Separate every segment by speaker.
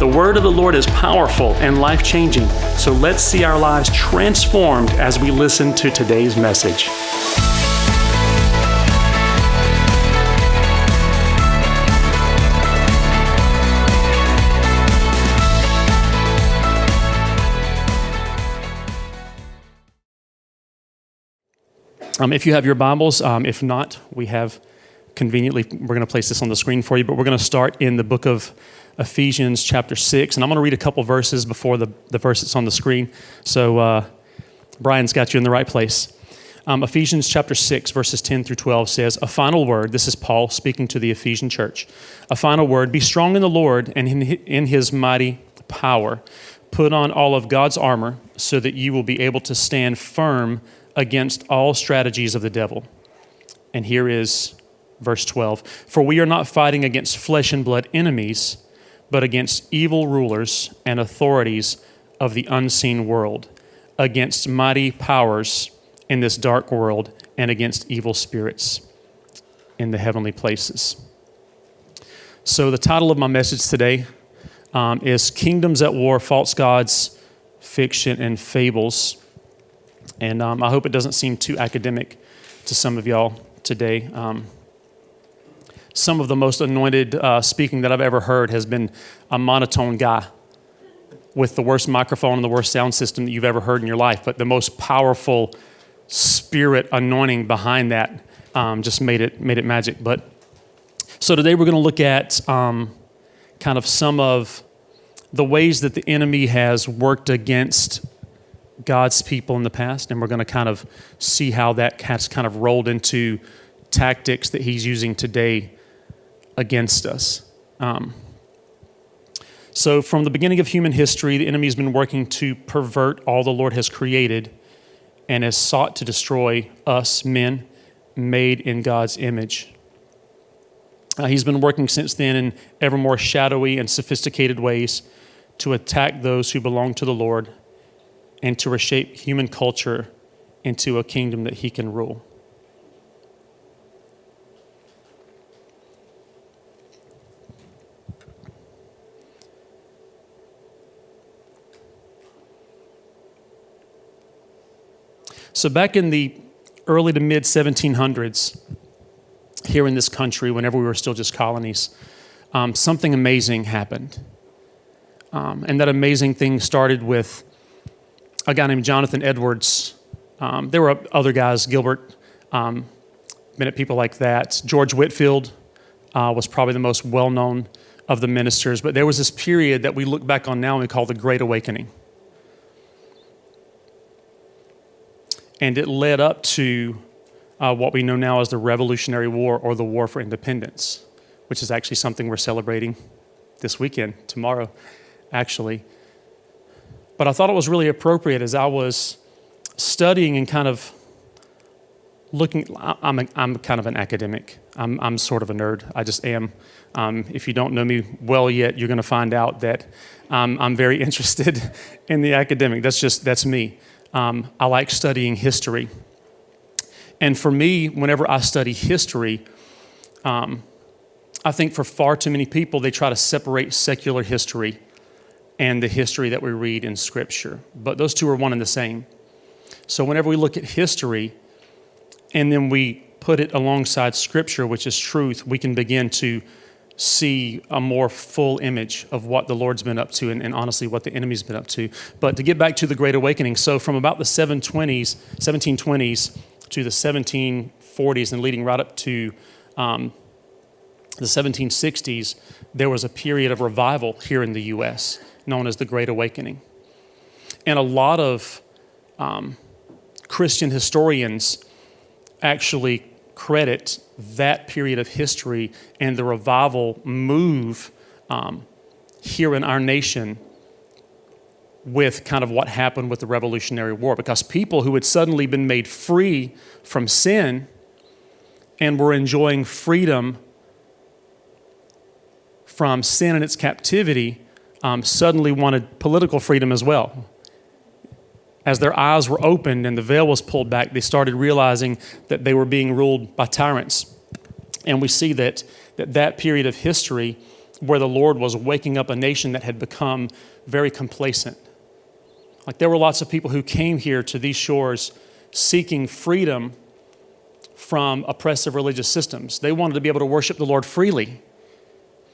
Speaker 1: The word of the Lord is powerful and life changing, so let's see our lives transformed as we listen to today's message.
Speaker 2: Um, if you have your Bibles, um, if not, we have conveniently, we're going to place this on the screen for you, but we're going to start in the book of Ephesians chapter 6. And I'm going to read a couple verses before the, the verse that's on the screen. So uh, Brian's got you in the right place. Um, Ephesians chapter 6, verses 10 through 12 says, A final word, this is Paul speaking to the Ephesian church. A final word, be strong in the Lord and in his mighty power. Put on all of God's armor so that you will be able to stand firm against all strategies of the devil. And here is verse 12 For we are not fighting against flesh and blood enemies but against evil rulers and authorities of the unseen world, against mighty powers in this dark world, and against evil spirits in the heavenly places. So, the title of my message today um, is Kingdoms at War, False Gods, Fiction, and Fables. And um, I hope it doesn't seem too academic to some of y'all today. Um, some of the most anointed uh, speaking that I've ever heard has been a monotone guy with the worst microphone and the worst sound system that you've ever heard in your life. But the most powerful spirit anointing behind that um, just made it, made it magic. But so today we're going to look at um, kind of some of the ways that the enemy has worked against God's people in the past, and we're going to kind of see how that has kind of rolled into tactics that he's using today against us. Um, so, from the beginning of human history, the enemy has been working to pervert all the Lord has created and has sought to destroy us, men made in God's image. Uh, he's been working since then in ever more shadowy and sophisticated ways to attack those who belong to the Lord and to reshape human culture into a kingdom that he can rule. So back in the early to mid 1700s, here in this country, whenever we were still just colonies, um, something amazing happened. Um, and that amazing thing started with a guy named Jonathan Edwards. Um, there were other guys, Gilbert, um, people like that. George Whitefield uh, was probably the most well known of the ministers. But there was this period that we look back on now and we call the Great Awakening. and it led up to uh, what we know now as the Revolutionary War or the War for Independence, which is actually something we're celebrating this weekend, tomorrow, actually. But I thought it was really appropriate as I was studying and kind of looking. I'm, a, I'm kind of an academic, I'm, I'm sort of a nerd. I just am. Um, if you don't know me well yet, you're going to find out that um, I'm very interested in the academic. That's just, that's me um, I like studying history. And for me, whenever I study history, um, I think for far too many people, they try to separate secular history and the history that we read in Scripture. But those two are one and the same. So whenever we look at history and then we put it alongside Scripture, which is truth, we can begin to see a more full image of what the Lord's been up to and, and honestly what the enemy's been up to. But to get back to the Great Awakening, so from about the 720s, 1720s to the 1740s and leading right up to um, the 1760s, there was a period of revival here in the US known as the Great Awakening. And a lot of um, Christian historians actually credit that period of history and the revival move um, here in our nation with kind of what happened with the Revolutionary War because people who had suddenly been made free from sin and were enjoying freedom from sin and its captivity um, suddenly wanted political freedom as well as their eyes were opened and the veil was pulled back, they started realizing that they were being ruled by tyrants. And we see that that, that period of history where the Lord was waking up a nation that had become very complacent. Like there were lots of people who came here to these shores seeking freedom from oppressive religious systems. They wanted to be able to worship the Lord freely.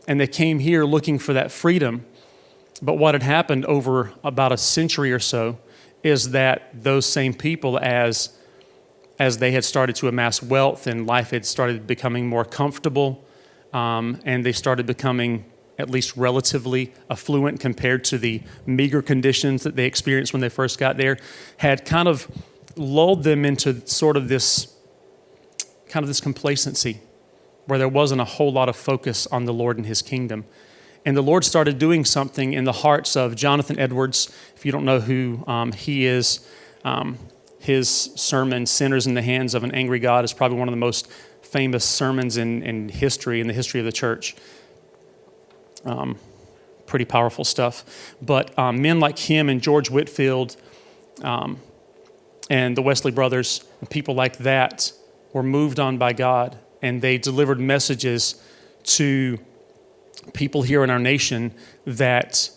Speaker 2: And they came here looking for that freedom. But what had happened over about a century or so is that those same people, as, as they had started to amass wealth and life had started becoming more comfortable, um, and they started becoming at least relatively affluent compared to the meager conditions that they experienced when they first got there, had kind of lulled them into sort of this kind of this complacency where there wasn't a whole lot of focus on the Lord and his kingdom. And the Lord started doing something in the hearts of Jonathan Edwards. If you don't know who um, he is, um, his sermon, Sinners in the Hands of an Angry God, is probably one of the most famous sermons in, in history, in the history of the church. Um, pretty powerful stuff. But um, men like him and George Whitefield um, and the Wesley brothers and people like that were moved on by God and they delivered messages to people here in our nation that,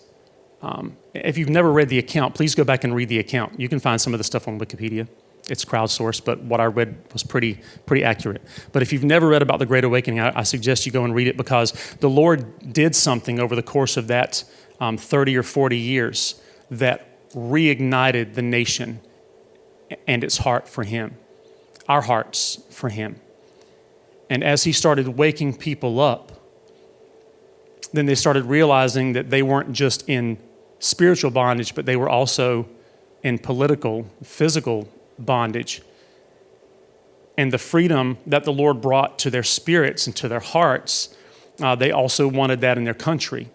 Speaker 2: um, if you've never read the account, please go back and read the account. You can find some of the stuff on Wikipedia. It's crowdsourced, but what I read was pretty pretty accurate. But if you've never read about the Great Awakening, I, I suggest you go and read it because the Lord did something over the course of that um, 30 or 40 years that reignited the nation and its heart for Him, our hearts for Him. And as He started waking people up, then they started realizing that they weren't just in spiritual bondage, but they were also in political, physical bondage. And the freedom that the Lord brought to their spirits and to their hearts, uh, they also wanted that in their country.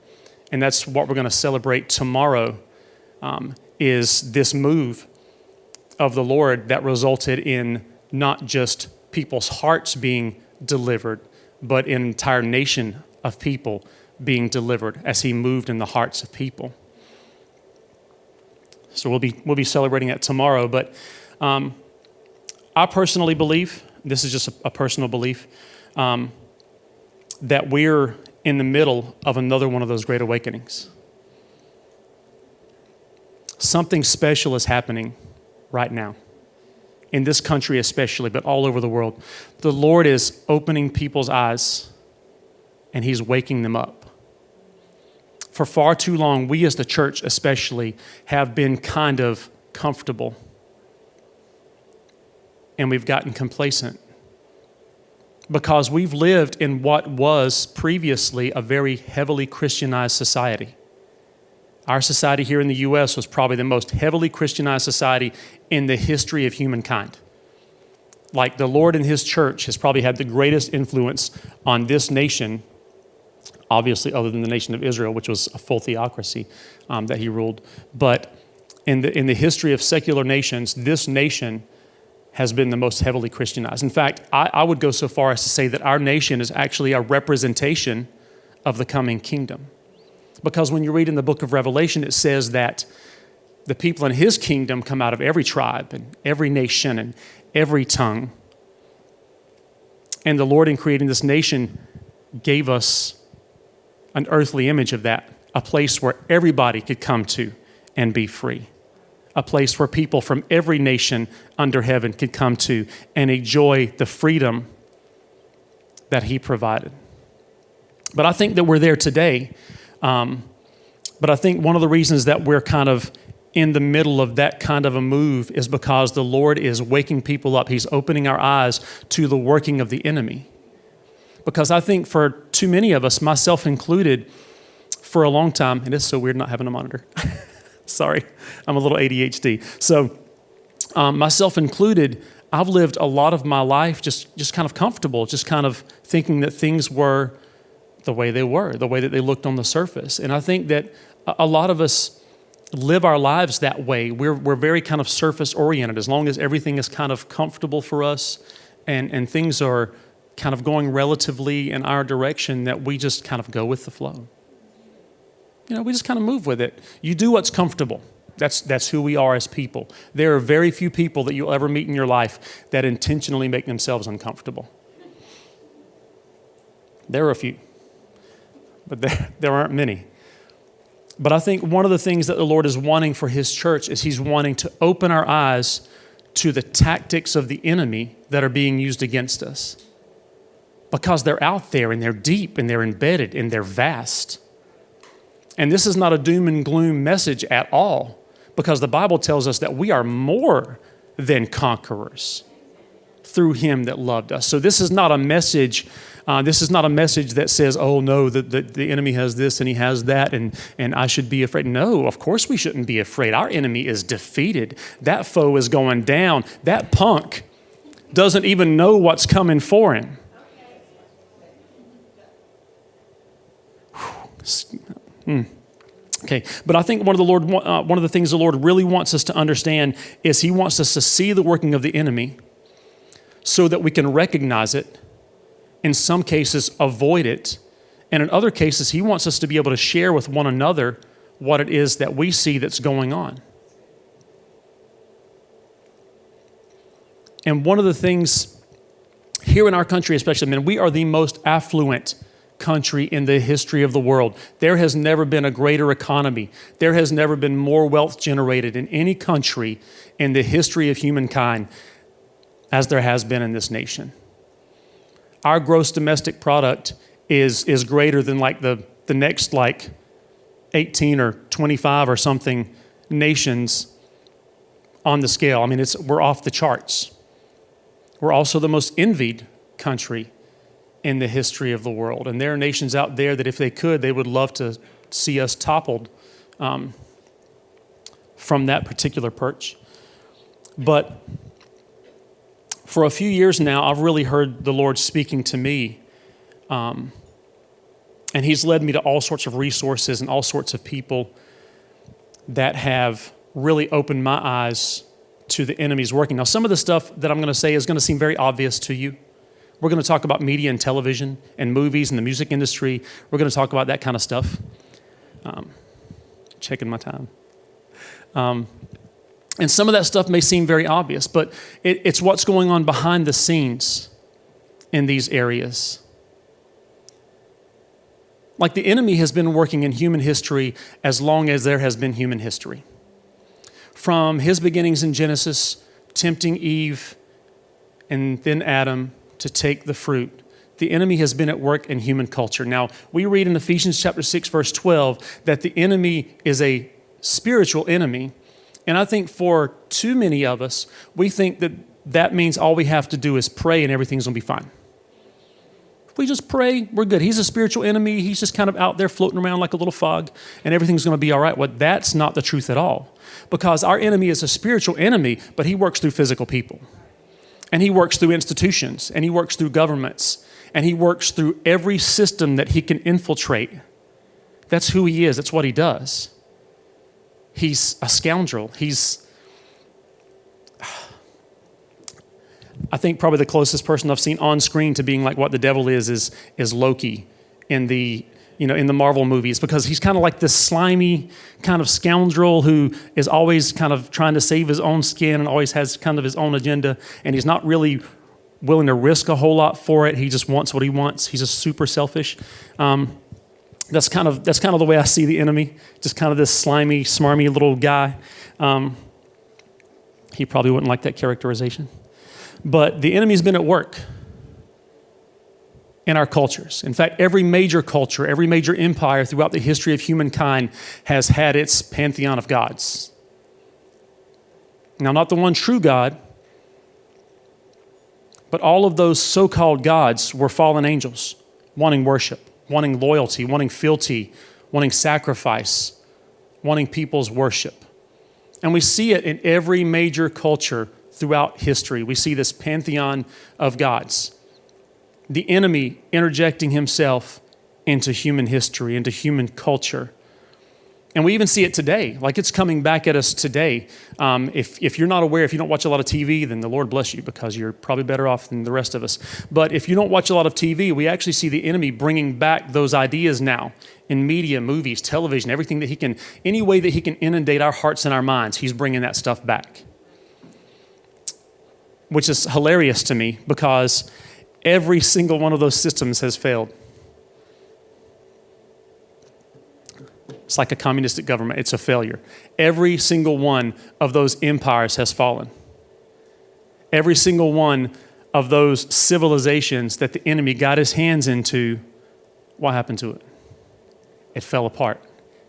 Speaker 2: And that's what we're going to celebrate tomorrow um, is this move of the Lord that resulted in not just people's hearts being delivered, but an entire nation of people being delivered as he moved in the hearts of people. So we'll be, we'll be celebrating that tomorrow. But um, I personally believe, this is just a, a personal belief, um, that we're in the middle of another one of those great awakenings. Something special is happening right now, in this country especially, but all over the world. The Lord is opening people's eyes and He's waking them up for far too long, we as the church especially have been kind of comfortable. And we've gotten complacent because we've lived in what was previously a very heavily Christianized society. Our society here in the U.S. was probably the most heavily Christianized society in the history of humankind. Like the Lord and His church has probably had the greatest influence on this nation obviously, other than the nation of Israel, which was a full theocracy um, that he ruled. But in the, in the history of secular nations, this nation has been the most heavily Christianized. In fact, I, I would go so far as to say that our nation is actually a representation of the coming kingdom. Because when you read in the book of Revelation, it says that the people in his kingdom come out of every tribe and every nation and every tongue. And the Lord, in creating this nation, gave us an earthly image of that, a place where everybody could come to and be free, a place where people from every nation under heaven could come to and enjoy the freedom that He provided. But I think that we're there today. Um, but I think one of the reasons that we're kind of in the middle of that kind of a move is because the Lord is waking people up. He's opening our eyes to the working of the enemy. Because I think for too many of us, myself included, for a long time, and it's so weird not having a monitor. Sorry, I'm a little ADHD. So, um, myself included, I've lived a lot of my life just, just kind of comfortable, just kind of thinking that things were the way they were, the way that they looked on the surface. And I think that a lot of us live our lives that way. We're, we're very kind of surface oriented. As long as everything is kind of comfortable for us and, and things are kind of going relatively in our direction that we just kind of go with the flow. You know, we just kind of move with it. You do what's comfortable. That's, that's who we are as people. There are very few people that you'll ever meet in your life that intentionally make themselves uncomfortable. There are a few, but there, there aren't many. But I think one of the things that the Lord is wanting for His church is He's wanting to open our eyes to the tactics of the enemy that are being used against us because they're out there and they're deep and they're embedded and they're vast. And this is not a doom and gloom message at all because the Bible tells us that we are more than conquerors through him that loved us. So this is not a message. Uh, this is not a message that says, "Oh no, the, the, the enemy has this and he has that, and and I should be afraid." No, of course we shouldn't be afraid. Our enemy is defeated. That foe is going down. That punk doesn't even know what's coming for him. Hmm. Okay, but I think one of the Lord, uh, one of the things the Lord really wants us to understand is He wants us to see the working of the enemy, so that we can recognize it, in some cases avoid it, and in other cases He wants us to be able to share with one another what it is that we see that's going on. And one of the things here in our country, especially, I men, we are the most affluent country in the history of the world. There has never been a greater economy. There has never been more wealth generated in any country in the history of humankind as there has been in this nation. Our gross domestic product is, is greater than like the, the next like 18 or 25 or something nations on the scale. I mean, it's, we're off the charts. We're also the most envied country in the history of the world. And there are nations out there that, if they could, they would love to see us toppled um, from that particular perch. But for a few years now, I've really heard the Lord speaking to me. Um, and He's led me to all sorts of resources and all sorts of people that have really opened my eyes to the enemy's working. Now, some of the stuff that I'm going to say is going to seem very obvious to you. We're going to talk about media and television and movies and the music industry. We're going to talk about that kind of stuff. Um, checking my time. Um, and some of that stuff may seem very obvious, but it, it's what's going on behind the scenes in these areas. Like the enemy has been working in human history as long as there has been human history. From his beginnings in Genesis, tempting Eve and then Adam, to take the fruit. The enemy has been at work in human culture. Now, we read in Ephesians chapter 6 verse 12 that the enemy is a spiritual enemy. And I think for too many of us, we think that that means all we have to do is pray and everything's going to be fine. If we just pray, we're good. He's a spiritual enemy. He's just kind of out there floating around like a little fog and everything's going to be all right. Well, that's not the truth at all because our enemy is a spiritual enemy, but he works through physical people. And he works through institutions, and he works through governments, and he works through every system that he can infiltrate. That's who he is, that's what he does. He's a scoundrel. He's, I think, probably the closest person I've seen on screen to being like what the devil is, is, is Loki in the you know, in the Marvel movies because he's kind of like this slimy kind of scoundrel who is always kind of trying to save his own skin and always has kind of his own agenda, and he's not really willing to risk a whole lot for it. He just wants what he wants. He's just super selfish. Um, that's kind of that's kind of the way I see the enemy. Just kind of this slimy, smarmy little guy. Um, he probably wouldn't like that characterization. But the enemy's been at work in our cultures. In fact, every major culture, every major empire throughout the history of humankind has had its pantheon of gods. Now, not the one true God, but all of those so called gods were fallen angels, wanting worship, wanting loyalty, wanting fealty, wanting sacrifice, wanting people's worship. And we see it in every major culture throughout history. We see this pantheon of gods the enemy interjecting himself into human history, into human culture. And we even see it today. Like it's coming back at us today. Um, if, if you're not aware, if you don't watch a lot of TV, then the Lord bless you because you're probably better off than the rest of us. But if you don't watch a lot of TV, we actually see the enemy bringing back those ideas now in media, movies, television, everything that he can, any way that he can inundate our hearts and our minds, he's bringing that stuff back. Which is hilarious to me because every single one of those systems has failed. It's like a communistic government, it's a failure. Every single one of those empires has fallen. Every single one of those civilizations that the enemy got his hands into, what happened to it? It fell apart.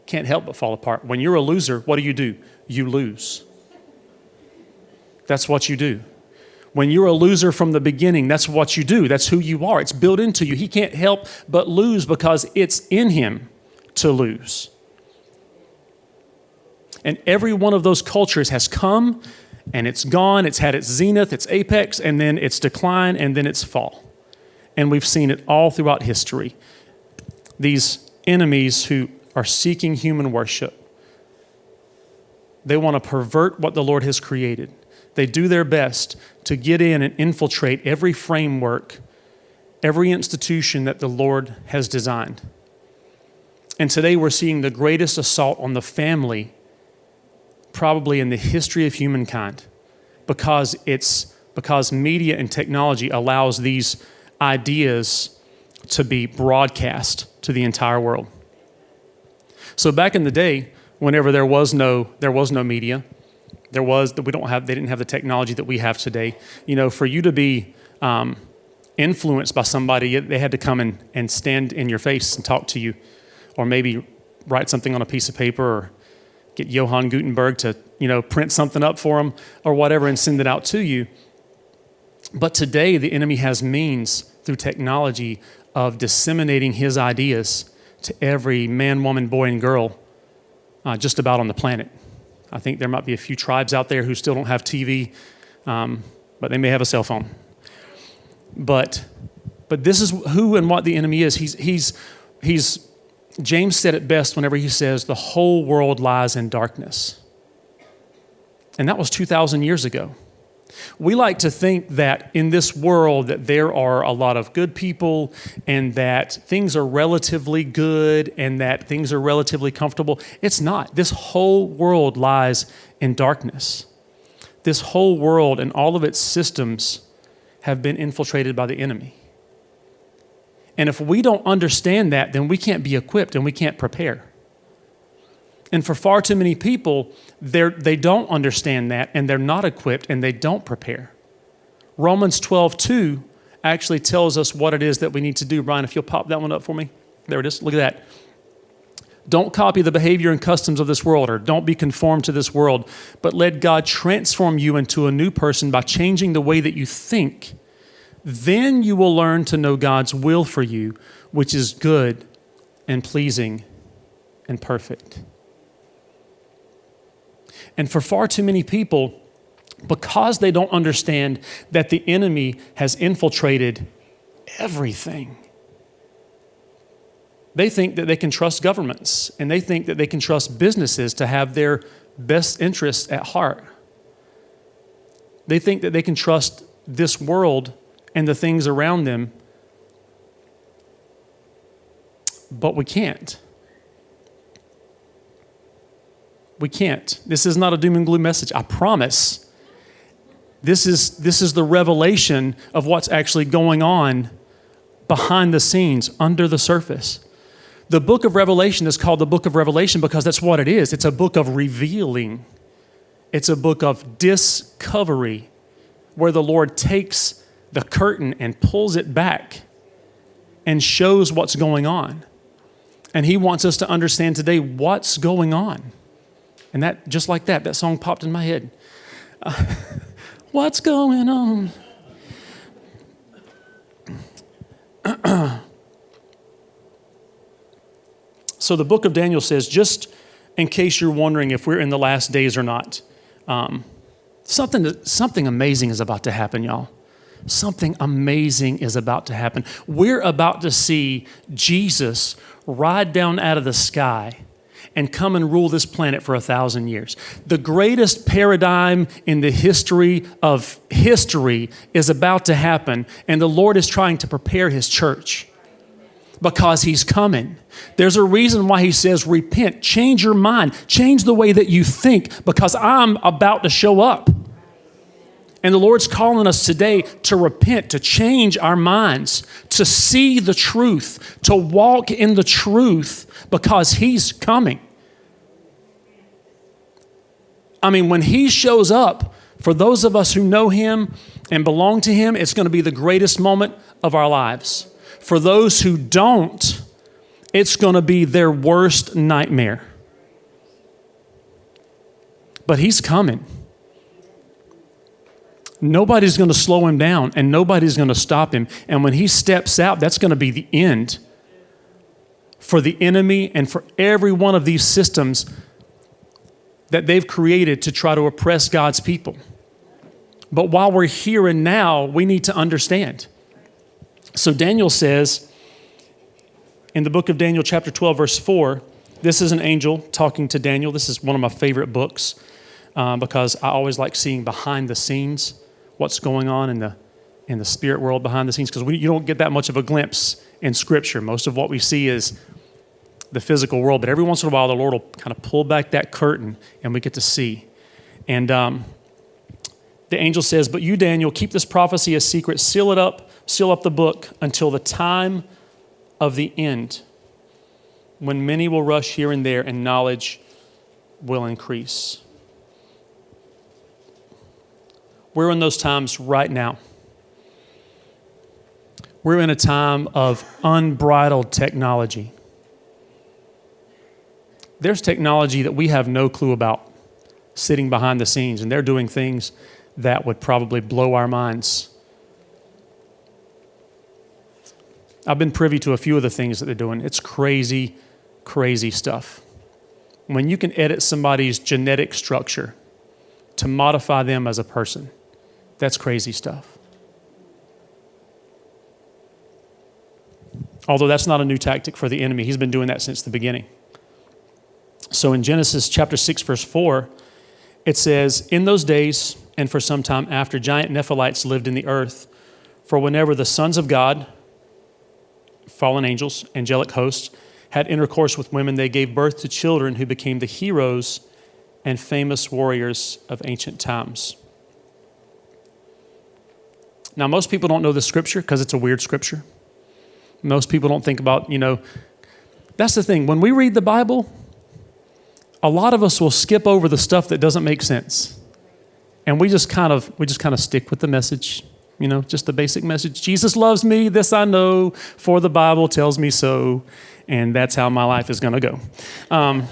Speaker 2: Can't help but fall apart. When you're a loser, what do you do? You lose. That's what you do. When you're a loser from the beginning, that's what you do. That's who you are. It's built into you. He can't help but lose because it's in him to lose. And every one of those cultures has come and it's gone, it's had its zenith, its apex, and then its decline, and then its fall. And we've seen it all throughout history. These enemies who are seeking human worship, they want to pervert what the Lord has created they do their best to get in and infiltrate every framework, every institution that the Lord has designed. And today we're seeing the greatest assault on the family, probably in the history of humankind, because it's because media and technology allows these ideas to be broadcast to the entire world. So back in the day, whenever there was no there was no media, there was that we don't have they didn't have the technology that we have today you know for you to be um, influenced by somebody they had to come and, and stand in your face and talk to you or maybe write something on a piece of paper or get johann gutenberg to you know print something up for them or whatever and send it out to you but today the enemy has means through technology of disseminating his ideas to every man woman boy and girl uh, just about on the planet I think there might be a few tribes out there who still don't have TV, um, but they may have a cell phone. But, but this is who and what the enemy is. He's, he's, he's, James said it best whenever he says, the whole world lies in darkness. And that was 2,000 years ago. We like to think that in this world that there are a lot of good people and that things are relatively good and that things are relatively comfortable. It's not. This whole world lies in darkness. This whole world and all of its systems have been infiltrated by the enemy. And if we don't understand that, then we can't be equipped and we can't prepare. And for far too many people, they don't understand that and they're not equipped and they don't prepare. Romans 12, 2 actually tells us what it is that we need to do. Brian, if you'll pop that one up for me. There it is. Look at that. Don't copy the behavior and customs of this world, or don't be conformed to this world, but let God transform you into a new person by changing the way that you think. Then you will learn to know God's will for you, which is good and pleasing and perfect. And for far too many people, because they don't understand that the enemy has infiltrated everything, they think that they can trust governments and they think that they can trust businesses to have their best interests at heart. They think that they can trust this world and the things around them, but we can't. We can't. This is not a doom and gloom message. I promise. This is, this is the revelation of what's actually going on behind the scenes, under the surface. The book of Revelation is called the book of Revelation because that's what it is. It's a book of revealing, it's a book of discovery where the Lord takes the curtain and pulls it back and shows what's going on. And He wants us to understand today what's going on. And that, just like that, that song popped in my head. Uh, what's going on? so the book of Daniel says, just in case you're wondering if we're in the last days or not, um, something, something amazing is about to happen, y'all. Something amazing is about to happen. We're about to see Jesus ride down out of the sky and come and rule this planet for a thousand years. The greatest paradigm in the history of history is about to happen, and the Lord is trying to prepare His church because He's coming. There's a reason why He says, Repent, change your mind, change the way that you think, because I'm about to show up. And the Lord's calling us today to repent, to change our minds, to see the truth, to walk in the truth because He's coming. I mean, when he shows up, for those of us who know him and belong to him, it's going to be the greatest moment of our lives. For those who don't, it's going to be their worst nightmare. But he's coming. Nobody's going to slow him down and nobody's going to stop him. And when he steps out, that's going to be the end for the enemy and for every one of these systems that they've created to try to oppress God's people. But while we're here and now, we need to understand. So Daniel says in the book of Daniel, chapter 12, verse 4, this is an angel talking to Daniel. This is one of my favorite books uh, because I always like seeing behind the scenes what's going on in the in the spirit world behind the scenes because you don't get that much of a glimpse in scripture most of what we see is the physical world, but every once in a while, the Lord will kind of pull back that curtain and we get to see. And um, the angel says, But you, Daniel, keep this prophecy a secret, seal it up, seal up the book until the time of the end, when many will rush here and there and knowledge will increase. We're in those times right now. We're in a time of unbridled technology there's technology that we have no clue about sitting behind the scenes, and they're doing things that would probably blow our minds. I've been privy to a few of the things that they're doing. It's crazy, crazy stuff. When you can edit somebody's genetic structure to modify them as a person, that's crazy stuff. Although that's not a new tactic for the enemy, he's been doing that since the beginning. So in Genesis chapter 6, verse 4, it says, In those days and for some time after, giant Nephilites lived in the earth. For whenever the sons of God, fallen angels, angelic hosts, had intercourse with women, they gave birth to children who became the heroes and famous warriors of ancient times. Now, most people don't know the scripture because it's a weird scripture. Most people don't think about, you know, that's the thing. When we read the Bible, a lot of us will skip over the stuff that doesn't make sense. And we just kind of we just kind of stick with the message, you know, just the basic message. Jesus loves me, this I know, for the Bible tells me so, and that's how my life is going to go. Um,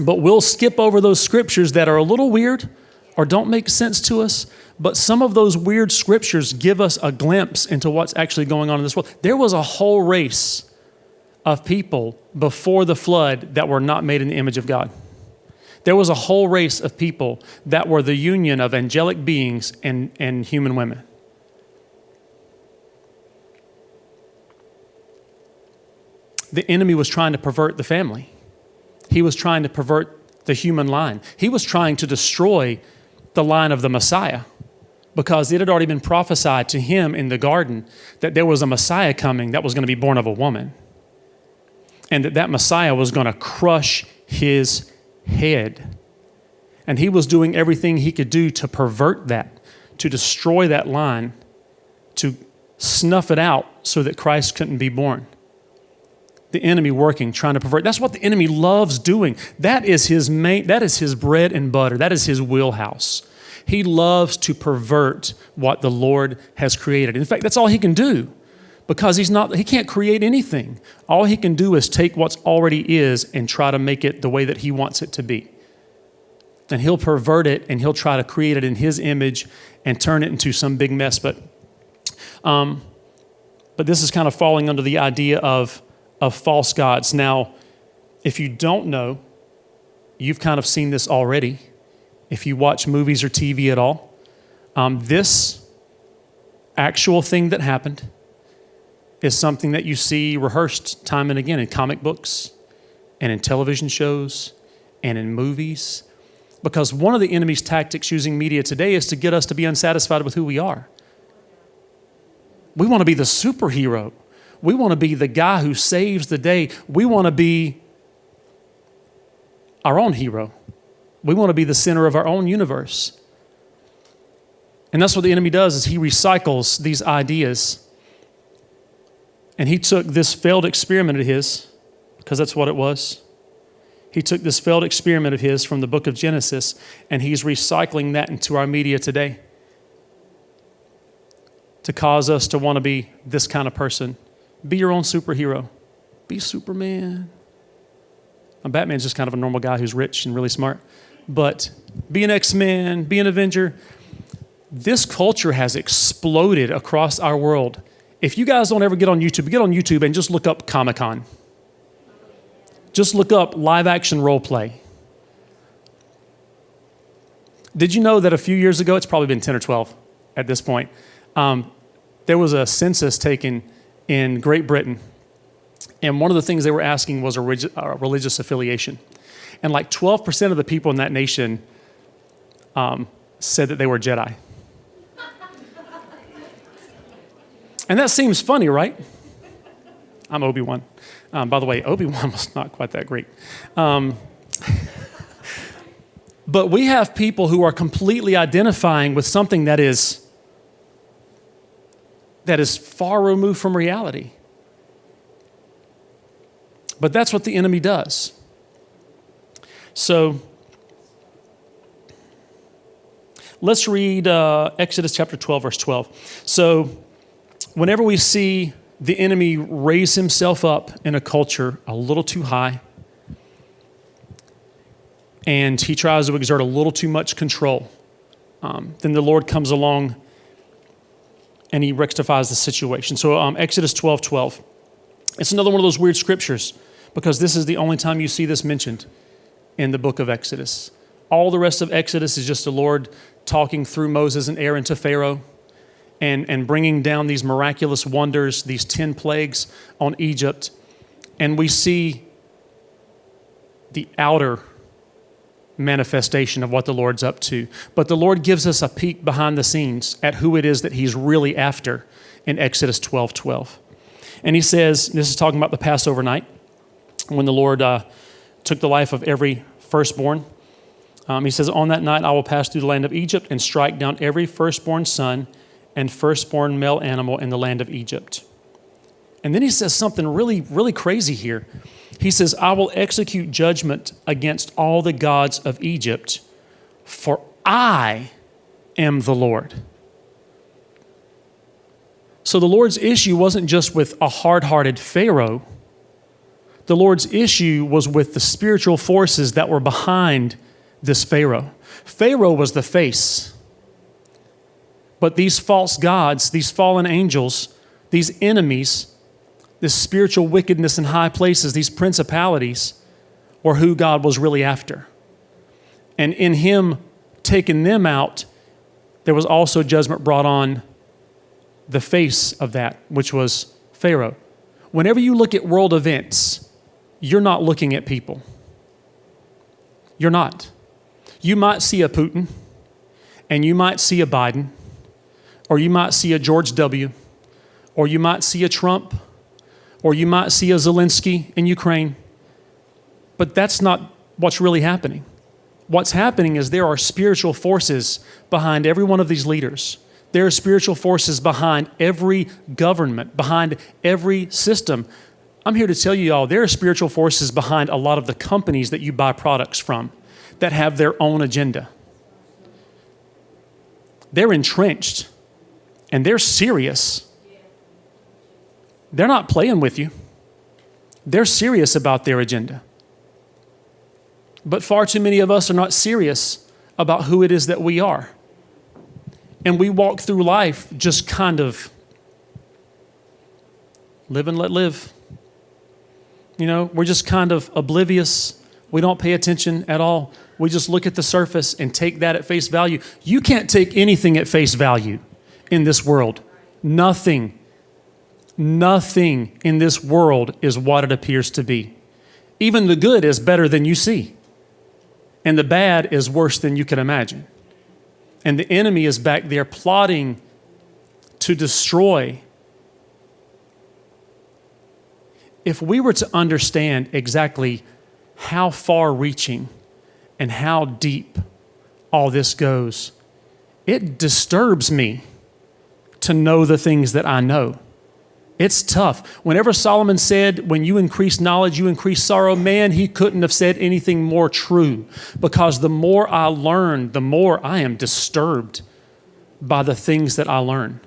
Speaker 2: but we'll skip over those scriptures that are a little weird or don't make sense to us, but some of those weird scriptures give us a glimpse into what's actually going on in this world. There was a whole race of people before the flood that were not made in the image of God. There was a whole race of people that were the union of angelic beings and, and human women. The enemy was trying to pervert the family, he was trying to pervert the human line, he was trying to destroy the line of the Messiah because it had already been prophesied to him in the garden that there was a Messiah coming that was going to be born of a woman and that that Messiah was going to crush his head. And he was doing everything he could do to pervert that, to destroy that line, to snuff it out so that Christ couldn't be born. The enemy working, trying to pervert. That's what the enemy loves doing. That is his main, that is his bread and butter. That is his wheelhouse. He loves to pervert what the Lord has created. In fact, that's all he can do because he's not he can't create anything. All he can do is take what's already is and try to make it the way that he wants it to be. And he'll pervert it and he'll try to create it in his image and turn it into some big mess. But um, but this is kind of falling under the idea of of false gods. Now, if you don't know, you've kind of seen this already. If you watch movies or TV at all, um, this actual thing that happened is something that you see rehearsed time and again in comic books and in television shows and in movies. Because one of the enemy's tactics using media today is to get us to be unsatisfied with who we are. We want to be the superhero. We want to be the guy who saves the day. We want to be our own hero. We want to be the center of our own universe. And that's what the enemy does is he recycles these ideas and he took this failed experiment of his, because that's what it was. He took this failed experiment of his from the book of Genesis, and he's recycling that into our media today to cause us to want to be this kind of person. Be your own superhero, be Superman. Now, Batman's just kind of a normal guy who's rich and really smart, but be an X Man, be an Avenger. This culture has exploded across our world if you guys don't ever get on YouTube, get on YouTube and just look up Comic Con. Just look up live action role play. Did you know that a few years ago, it's probably been 10 or 12 at this point, um, there was a census taken in Great Britain. And one of the things they were asking was a relig- uh, religious affiliation. And like 12% of the people in that nation um, said that they were Jedi. And that seems funny, right? I'm Obi Wan. Um, by the way, Obi Wan was not quite that great. Um, but we have people who are completely identifying with something that is that is far removed from reality. But that's what the enemy does. So let's read uh, Exodus chapter 12, verse 12. So whenever we see the enemy raise himself up in a culture a little too high, and he tries to exert a little too much control, um, then the Lord comes along and he rectifies the situation. So, um, Exodus 12 12. It's another one of those weird scriptures because this is the only time you see this mentioned in the book of Exodus. All the rest of Exodus is just the Lord talking through Moses and Aaron to Pharaoh and, and bringing down these miraculous wonders, these 10 plagues on Egypt. And we see the outer manifestation of what the Lord's up to. But the Lord gives us a peek behind the scenes at who it is that He's really after in Exodus 12 12. And He says, this is talking about the Passover night when the Lord uh, took the life of every firstborn. Um, he says, On that night I will pass through the land of Egypt and strike down every firstborn son and firstborn male animal in the land of Egypt. And then he says something really, really crazy here. He says, I will execute judgment against all the gods of Egypt, for I am the Lord. So the Lord's issue wasn't just with a hard hearted Pharaoh, the Lord's issue was with the spiritual forces that were behind this Pharaoh. Pharaoh was the face, but these false gods, these fallen angels, these enemies, this spiritual wickedness in high places, these principalities, were who God was really after. And in Him taking them out, there was also judgment brought on the face of that, which was Pharaoh. Whenever you look at world events, you're not looking at people. You're not. You might see a Putin, and you might see a Biden, or you might see a George W., or you might see a Trump, or you might see a Zelensky in Ukraine. But that's not what's really happening. What's happening is there are spiritual forces behind every one of these leaders. There are spiritual forces behind every government, behind every system. I'm here to tell you all there are spiritual forces behind a lot of the companies that you buy products from that have their own agenda. They're entrenched and they're serious. They're not playing with you, they're serious about their agenda. But far too many of us are not serious about who it is that we are. And we walk through life just kind of live and let live. You know, we're just kind of oblivious. We don't pay attention at all. We just look at the surface and take that at face value. You can't take anything at face value in this world. Nothing, nothing in this world is what it appears to be. Even the good is better than you see, and the bad is worse than you can imagine. And the enemy is back there plotting to destroy. If we were to understand exactly how far reaching and how deep all this goes, it disturbs me to know the things that I know. It's tough. Whenever Solomon said, When you increase knowledge, you increase sorrow, man, he couldn't have said anything more true because the more I learn, the more I am disturbed by the things that I learn.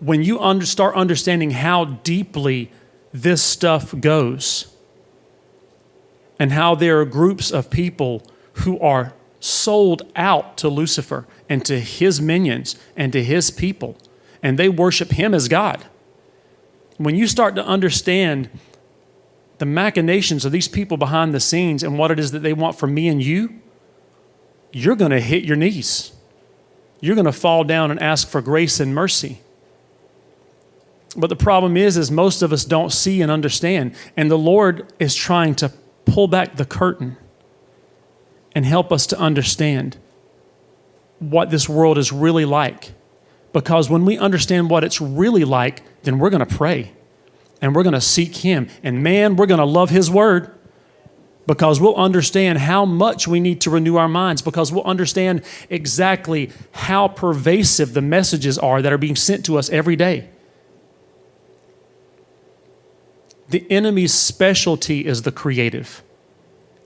Speaker 2: When you under, start understanding how deeply this stuff goes and how there are groups of people who are sold out to Lucifer and to his minions and to his people, and they worship him as God. When you start to understand the machinations of these people behind the scenes and what it is that they want from me and you, you're going to hit your knees. You're going to fall down and ask for grace and mercy. But the problem is is most of us don't see and understand, and the Lord is trying to pull back the curtain and help us to understand what this world is really like. Because when we understand what it's really like, then we're going to pray and we're going to seek Him. And man, we're going to love His Word because we'll understand how much we need to renew our minds, because we'll understand exactly how pervasive the messages are that are being sent to us every day. The enemy's specialty is the creative.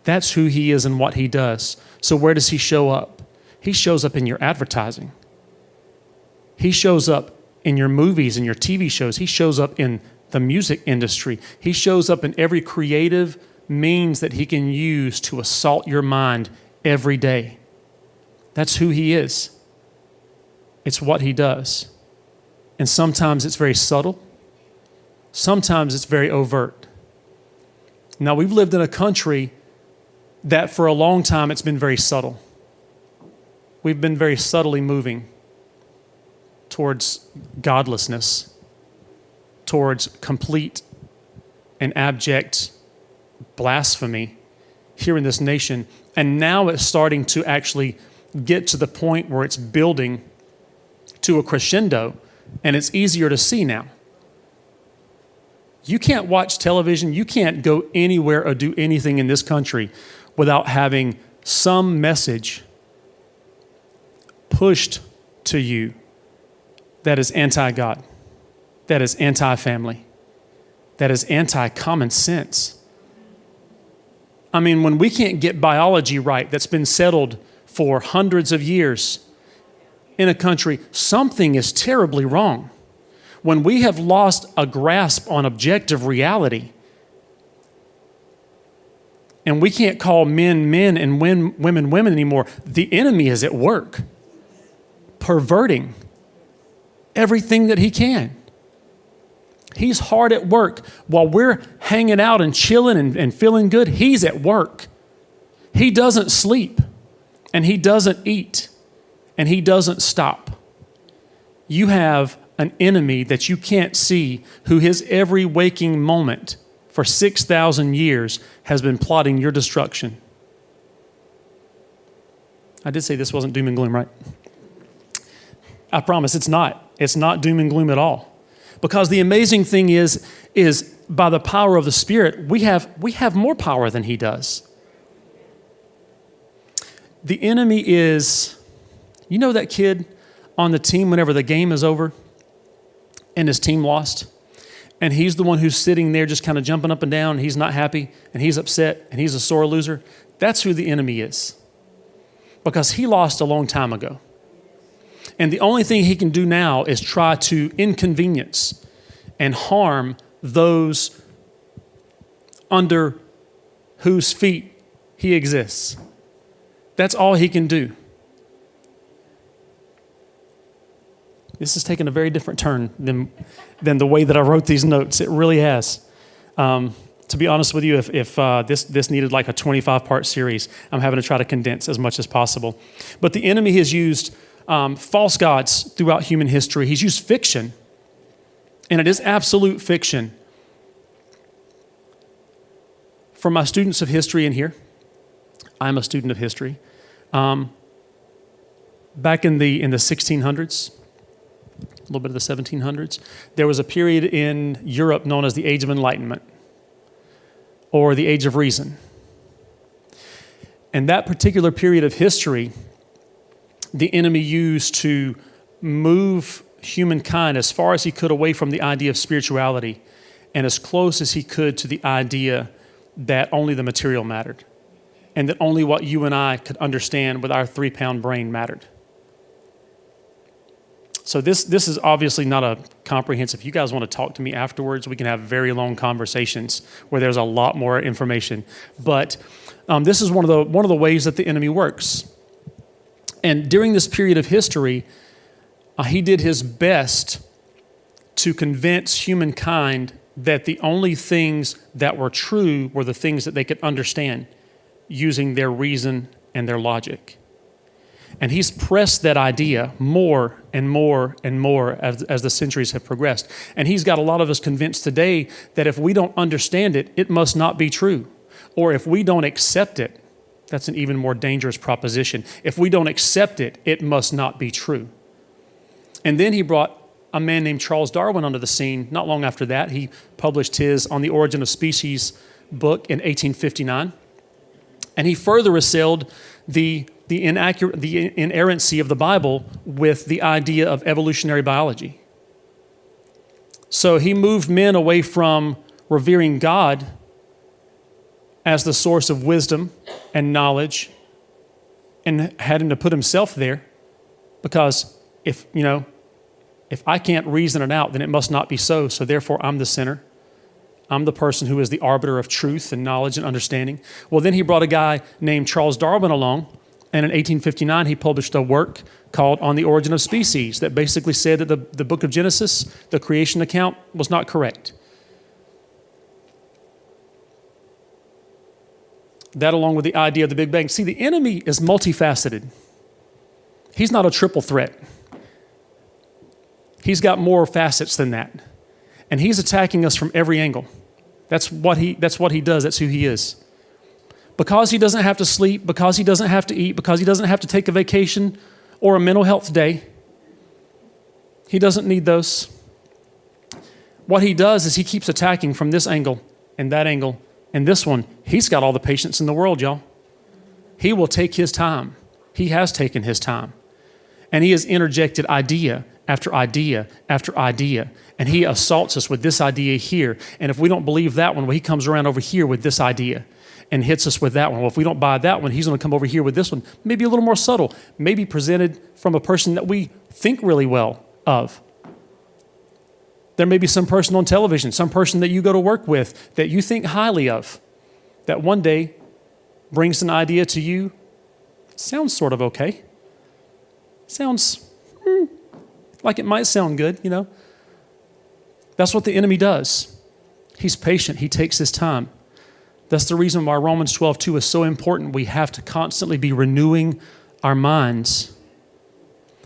Speaker 2: That's who he is and what he does. So, where does he show up? He shows up in your advertising. He shows up in your movies and your TV shows. He shows up in the music industry. He shows up in every creative means that he can use to assault your mind every day. That's who he is. It's what he does. And sometimes it's very subtle, sometimes it's very overt. Now, we've lived in a country that for a long time it's been very subtle we've been very subtly moving towards godlessness, towards complete and abject blasphemy here in this nation. And now it's starting to actually get to the point where it's building to a crescendo, and it's easier to see now. You can't watch television, you can't go anywhere or do anything in this country without having some message pushed to you that is anti God, that is anti family, that is anti common sense. I mean, when we can't get biology right, that's been settled for hundreds of years in a country, something is terribly wrong. When we have lost a grasp on objective reality, and we can't call men men and women women anymore, the enemy is at work perverting everything that he can. He's hard at work. While we're hanging out and chilling and, and feeling good, he's at work. He doesn't sleep, and he doesn't eat, and he doesn't stop. You have an enemy that you can't see who his every waking moment for 6,000 years has been plotting your destruction. I did say this wasn't doom and gloom, right? I promise it's not. It's not doom and gloom at all. Because the amazing thing is, is by the power of the Spirit, we have, we have more power than he does. The enemy is, you know that kid on the team whenever the game is over and his team lost? and he's the one who's sitting there just kind of jumping up and down, and he's not happy, and he's upset, and he's a sore loser, that's who the enemy is. Because he lost a long time ago. And the only thing he can do now is try to inconvenience and harm those under whose feet he exists. That's all he can do. This has taken a very different turn than, than the way that I wrote these notes. It really has. Um, to be honest with you, if, if uh, this, this needed like a 25 part series, I'm having to try to condense as much as possible. But the enemy has used um, false gods throughout human history. He's used fiction, and it is absolute fiction. For my students of history in here, I'm a student of history. Um, back in the in the 1600s, a little bit of the 1700s, there was a period in Europe known as the Age of Enlightenment or the Age of Reason. And that particular period of history the enemy used to move humankind as far as he could away from the idea of spirituality and as close as he could to the idea that only the material mattered and that only what you and I could understand with our three pound brain mattered. So, this, this is obviously not a comprehensive. If you guys want to talk to me afterwards, we can have very long conversations where there's a lot more information. But um, this is one of, the, one of the ways that the enemy works. And during this period of history, uh, he did his best to convince humankind that the only things that were true were the things that they could understand using their reason and their logic. And he's pressed that idea more and more and more as, as the centuries have progressed. And he's got a lot of us convinced today that if we don't understand it, it must not be true. Or if we don't accept it, that's an even more dangerous proposition. If we don't accept it, it must not be true. And then he brought a man named Charles Darwin onto the scene not long after that. He published his On the Origin of Species book in 1859. And he further assailed the, the, inaccurate, the inerrancy of the Bible with the idea of evolutionary biology. So he moved men away from revering God as the source of wisdom and knowledge and having to put himself there because if, you know, if I can't reason it out, then it must not be so. So therefore, I'm the sinner. I'm the person who is the arbiter of truth and knowledge and understanding. Well, then he brought a guy named Charles Darwin along, and in 1859 he published a work called On the Origin of Species that basically said that the, the book of Genesis, the creation account, was not correct. that along with the idea of the Big Bang. See, the enemy is multifaceted, he's not a triple threat. He's got more facets than that. And he's attacking us from every angle. That's what he, that's what he does, that's who he is. Because he doesn't have to sleep, because he doesn't have to eat, because he doesn't have to take a vacation or a mental health day, he doesn't need those. What he does is he keeps attacking from this angle and that angle and this one, he's got all the patience in the world, y'all. He will take his time. He has taken his time. And he has interjected idea after idea after idea. And he assaults us with this idea here. And if we don't believe that one, well, he comes around over here with this idea and hits us with that one. Well, if we don't buy that one, he's going to come over here with this one. Maybe a little more subtle, maybe presented from a person that we think really well of. There may be some person on television, some person that you go to work with that you think highly of, that one day brings an idea to you. Sounds sort of okay. Sounds hmm, like it might sound good, you know. That's what the enemy does. He's patient, he takes his time. That's the reason why Romans 12, 2 is so important. We have to constantly be renewing our minds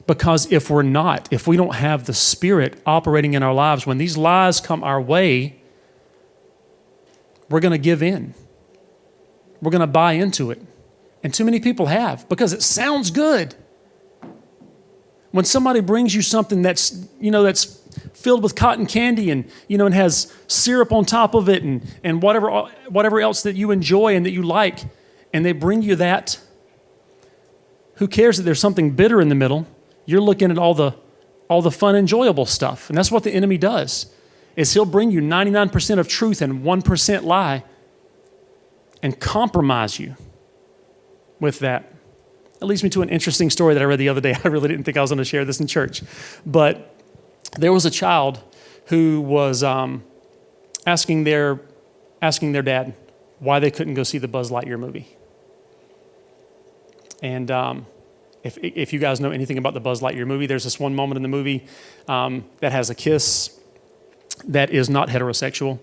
Speaker 2: because if we're not, if we don't have the Spirit operating in our lives, when these lies come our way, we're going to give in. We're going to buy into it. And too many people have because it sounds good. When somebody brings you something that's, you know, that's filled with cotton candy and, you know, and has syrup on top of it and, and whatever, whatever else that you enjoy and that you like, and they bring you that, who cares that there's something bitter in the middle? you're looking at all the all the fun enjoyable stuff. And that's what the enemy does. Is he'll bring you 99% of truth and 1% lie and compromise you with that. It leads me to an interesting story that I read the other day. I really didn't think I was going to share this in church, but there was a child who was um, asking their asking their dad why they couldn't go see the Buzz Lightyear movie, and um, if, if you guys know anything about the Buzz Lightyear movie, there's this one moment in the movie um, that has a kiss that is not heterosexual.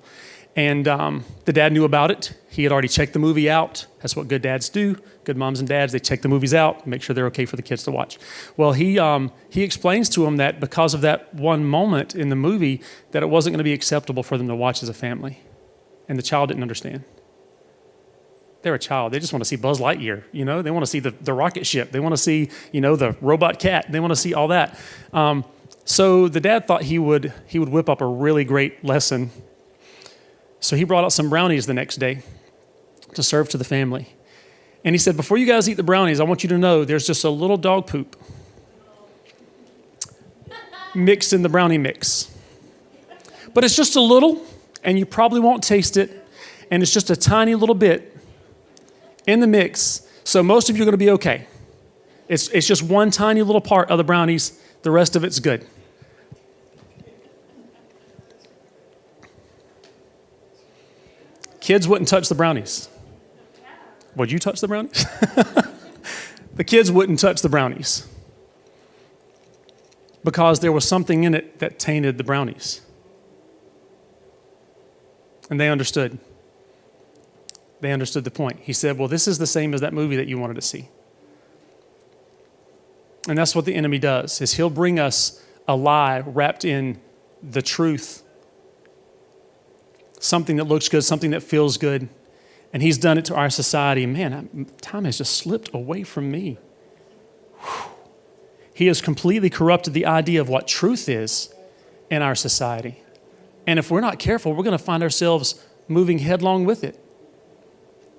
Speaker 2: And um, the dad knew about it. He had already checked the movie out. That's what good dads do. Good moms and dads, they check the movies out, make sure they're okay for the kids to watch. Well, he, um, he explains to him that because of that one moment in the movie, that it wasn't going to be acceptable for them to watch as a family. And the child didn't understand they're a child. They just want to see Buzz Lightyear. You know, they want to see the, the rocket ship. They want to see, you know, the robot cat. They want to see all that. Um, so the dad thought he would he would whip up a really great lesson. So he brought out some brownies the next day to serve to the family. And he said, Before you guys eat the brownies, I want you to know there's just a little dog poop mixed in the brownie mix. But it's just a little, and you probably won't taste it, and it's just a tiny little bit in the mix. So most of you are going to be okay. It's, it's just one tiny little part of the brownies, the rest of it's good. Kids wouldn't touch the brownies. Would you touch the brownies? the kids wouldn't touch the brownies because there was something in it that tainted the brownies. And they understood. They understood the point. He said, Well, this is the same as that movie that you wanted to see. And that's what the enemy does is he'll bring us a lie wrapped in the truth. Something that looks good, something that feels good. And he's done it to our society. Man, time has just slipped away from me. He has completely corrupted the idea of what truth is in our society. And if we're not careful, we're going to find ourselves moving headlong with it.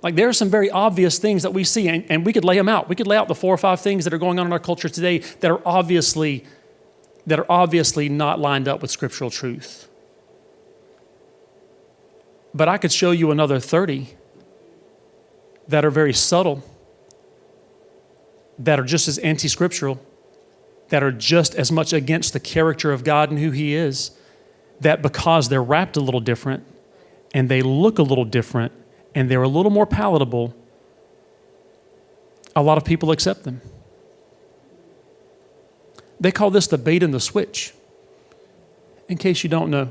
Speaker 2: Like there are some very obvious things that we see, and, and we could lay them out. We could lay out the four or five things that are going on in our culture today that are obviously that are obviously not lined up with scriptural truth. But I could show you another 30 that are very subtle, that are just as anti scriptural, that are just as much against the character of God and who He is, that because they're wrapped a little different and they look a little different, and they're a little more palatable, a lot of people accept them. They call this the bait and the switch. In case you don't know,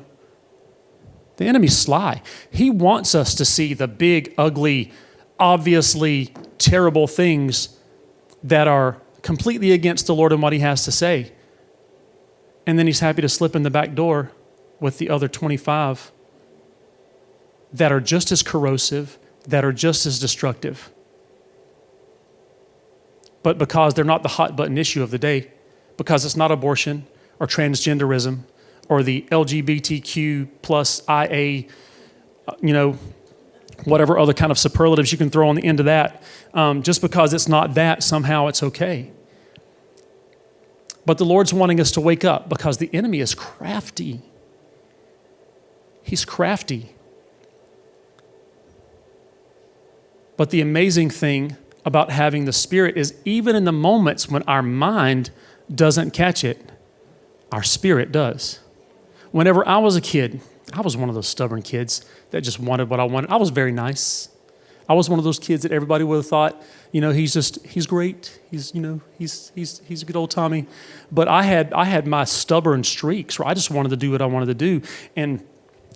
Speaker 2: the enemy's sly. He wants us to see the big, ugly, obviously terrible things that are completely against the Lord and what he has to say. And then he's happy to slip in the back door with the other 25 that are just as corrosive, that are just as destructive. But because they're not the hot button issue of the day, because it's not abortion or transgenderism or the LGBTQ plus IA, you know, whatever other kind of superlatives you can throw on the end of that, um, just because it's not that, somehow it's okay. But the Lord's wanting us to wake up because the enemy is crafty. He's crafty. But the amazing thing about having the Spirit is even in the moments when our mind doesn't catch it, our spirit does. Whenever I was a kid, I was one of those stubborn kids that just wanted what I wanted. I was very nice. I was one of those kids that everybody would have thought, you know, he's just he's great. He's you know he's he's he's a good old Tommy. But I had I had my stubborn streaks where I just wanted to do what I wanted to do. And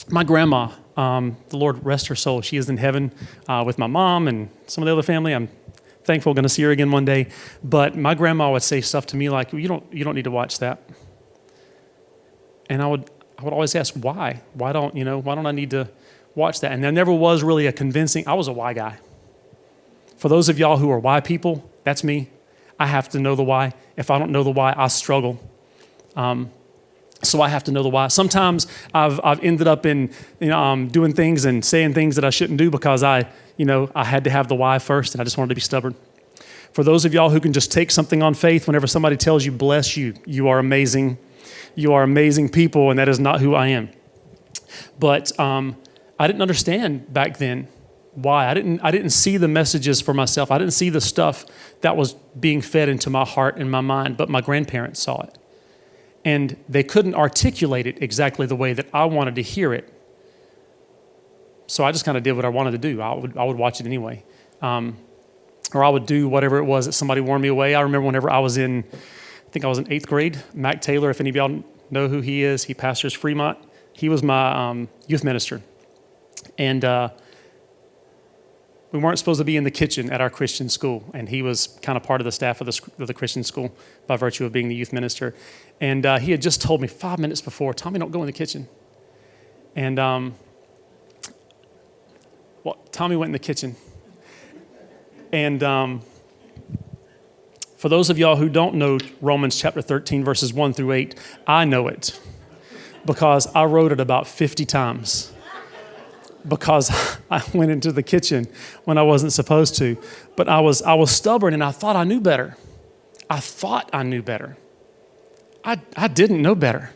Speaker 2: my grandma, um, the Lord rest her soul. She is in heaven uh, with my mom and some of the other family. I'm thankful going to see her again one day. But my grandma would say stuff to me like, "You don't, you don't need to watch that." And I would, I would always ask, "Why? Why don't you know? Why don't I need to watch that?" And there never was really a convincing. I was a why guy. For those of y'all who are why people, that's me. I have to know the why. If I don't know the why, I struggle. Um, so I have to know the why. Sometimes I've, I've ended up in you know um, doing things and saying things that I shouldn't do because I you know I had to have the why first, and I just wanted to be stubborn. For those of y'all who can just take something on faith, whenever somebody tells you, "Bless you, you are amazing, you are amazing people," and that is not who I am. But um, I didn't understand back then why I didn't I didn't see the messages for myself. I didn't see the stuff that was being fed into my heart and my mind, but my grandparents saw it and they couldn't articulate it exactly the way that I wanted to hear it. So I just kind of did what I wanted to do. I would, I would watch it anyway. Um, or I would do whatever it was that somebody warned me away. I remember whenever I was in, I think I was in eighth grade, Mac Taylor, if any of y'all know who he is, he pastors Fremont. He was my um, youth minister. And uh, we weren't supposed to be in the kitchen at our Christian school, and he was kind of part of the staff of the, of the Christian school by virtue of being the youth minister. And uh, he had just told me five minutes before, Tommy, don't go in the kitchen. And um, well, Tommy went in the kitchen. And um, for those of y'all who don't know Romans chapter 13, verses 1 through 8, I know it because I wrote it about 50 times because I went into the kitchen when I wasn't supposed to. But I was, I was stubborn and I thought I knew better. I thought I knew better. I, I didn't know better.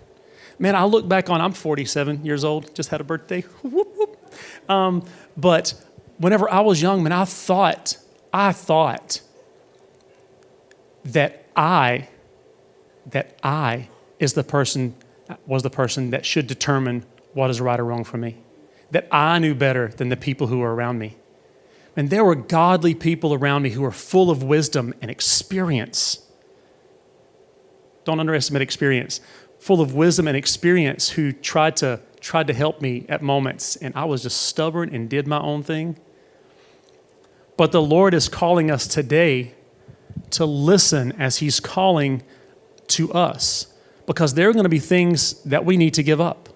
Speaker 2: Man, I look back on, I'm 47 years old, just had a birthday. whoop, whoop. Um, but whenever I was young, man, I thought, I thought that I, that I is the person, was the person that should determine what is right or wrong for me. That I knew better than the people who were around me. And there were godly people around me who were full of wisdom and experience. Don't underestimate experience. Full of wisdom and experience who tried to tried to help me at moments and I was just stubborn and did my own thing. But the Lord is calling us today to listen as he's calling to us because there are going to be things that we need to give up.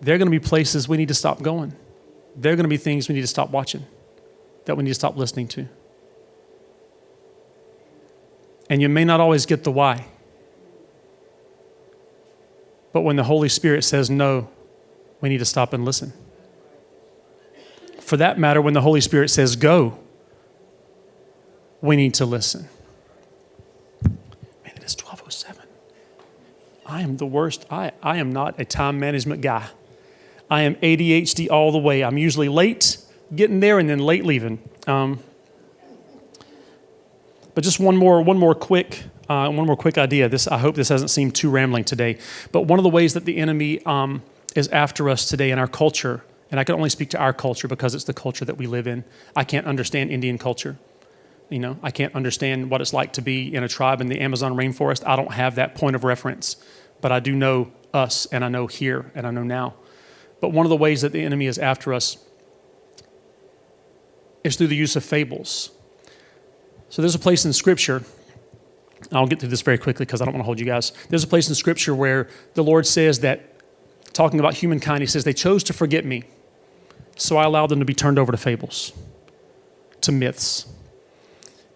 Speaker 2: There are going to be places we need to stop going. There are going to be things we need to stop watching, that we need to stop listening to. And you may not always get the why. But when the Holy Spirit says no, we need to stop and listen. For that matter, when the Holy Spirit says go, we need to listen. Man, it is 1207. I am the worst. I, I am not a time management guy. I am ADHD all the way. I'm usually late getting there and then late leaving. Um, but just one more, one more quick uh, one more quick idea. This I hope this has not seemed too rambling today, but one of the ways that the enemy um, is after us today in our culture, and I can only speak to our culture because it's the culture that we live in. I can't understand Indian culture. You know, I can't understand what it's like to be in a tribe in the Amazon rainforest. I don't have that point of reference, but I do know us, and I know here, and I know now. But one of the ways that the enemy is after us is through the use of fables. So there's a place in Scripture I'll get through this very quickly because I don't want to hold you guys. There's a place in Scripture where the Lord says that, talking about humankind, He says, They chose to forget me, so I allowed them to be turned over to fables, to myths.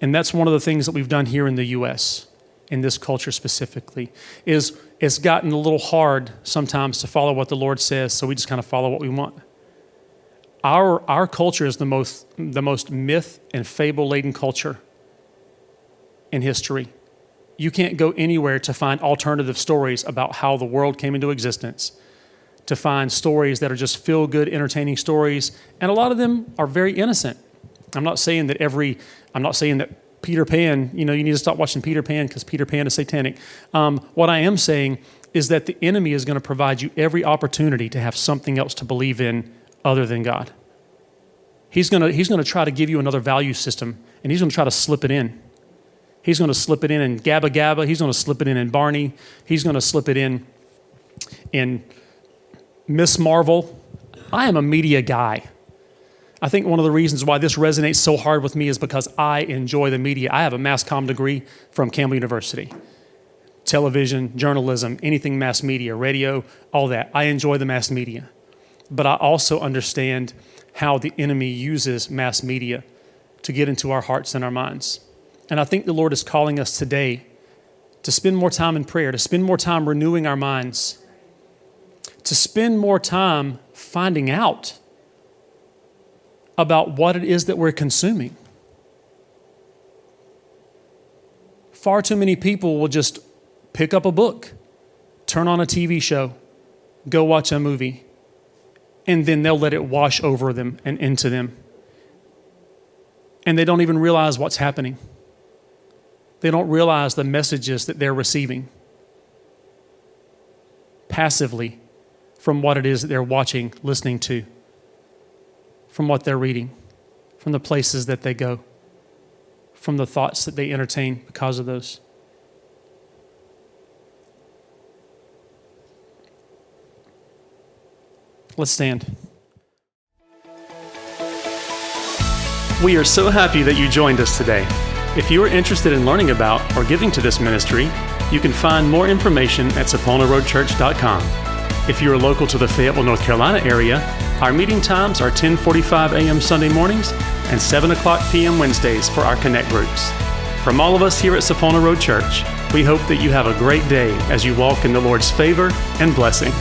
Speaker 2: And that's one of the things that we've done here in the U.S., in this culture specifically, is it's gotten a little hard sometimes to follow what the Lord says, so we just kind of follow what we want. Our, our culture is the most, the most myth and fable laden culture in history you can't go anywhere to find alternative stories about how the world came into existence, to find stories that are just feel good, entertaining stories. And a lot of them are very innocent. I'm not saying that every, I'm not saying that Peter Pan, you know, you need to stop watching Peter Pan because Peter Pan is satanic. Um, what I am saying is that the enemy is going to provide you every opportunity to have something else to believe in other than God. He's going to, he's going to try to give you another value system and he's going to try to slip it in. He's going to slip it in in Gabba Gabba. He's going to slip it in in Barney. He's going to slip it in in Miss Marvel. I am a media guy. I think one of the reasons why this resonates so hard with me is because I enjoy the media. I have a mass comm degree from Campbell University. Television, journalism, anything mass media, radio, all that. I enjoy the mass media. But I also understand how the enemy uses mass media to get into our hearts and our minds. And I think the Lord is calling us today to spend more time in prayer, to spend more time renewing our minds, to spend more time finding out about what it is that we're consuming. Far too many people will just pick up a book, turn on a TV show, go watch a movie, and then they'll let it wash over them and into them. And they don't even realize what's happening they don't realize the messages that they're receiving passively from what it is that they're watching, listening to, from what they're reading, from the places that they go, from the thoughts that they entertain because of those. Let's stand.
Speaker 1: We are so happy that you joined us today. If you are interested in learning about or giving to this ministry, you can find more information at saponaroadchurch.com. If you are local to the Fayetteville, North Carolina area, our meeting times are 10:45 a.m. Sunday mornings and 7 o'clock p.m. Wednesdays for our connect groups. From all of us here at Sapona Road Church, we hope that you have a great day as you walk in the Lord's favor and blessing.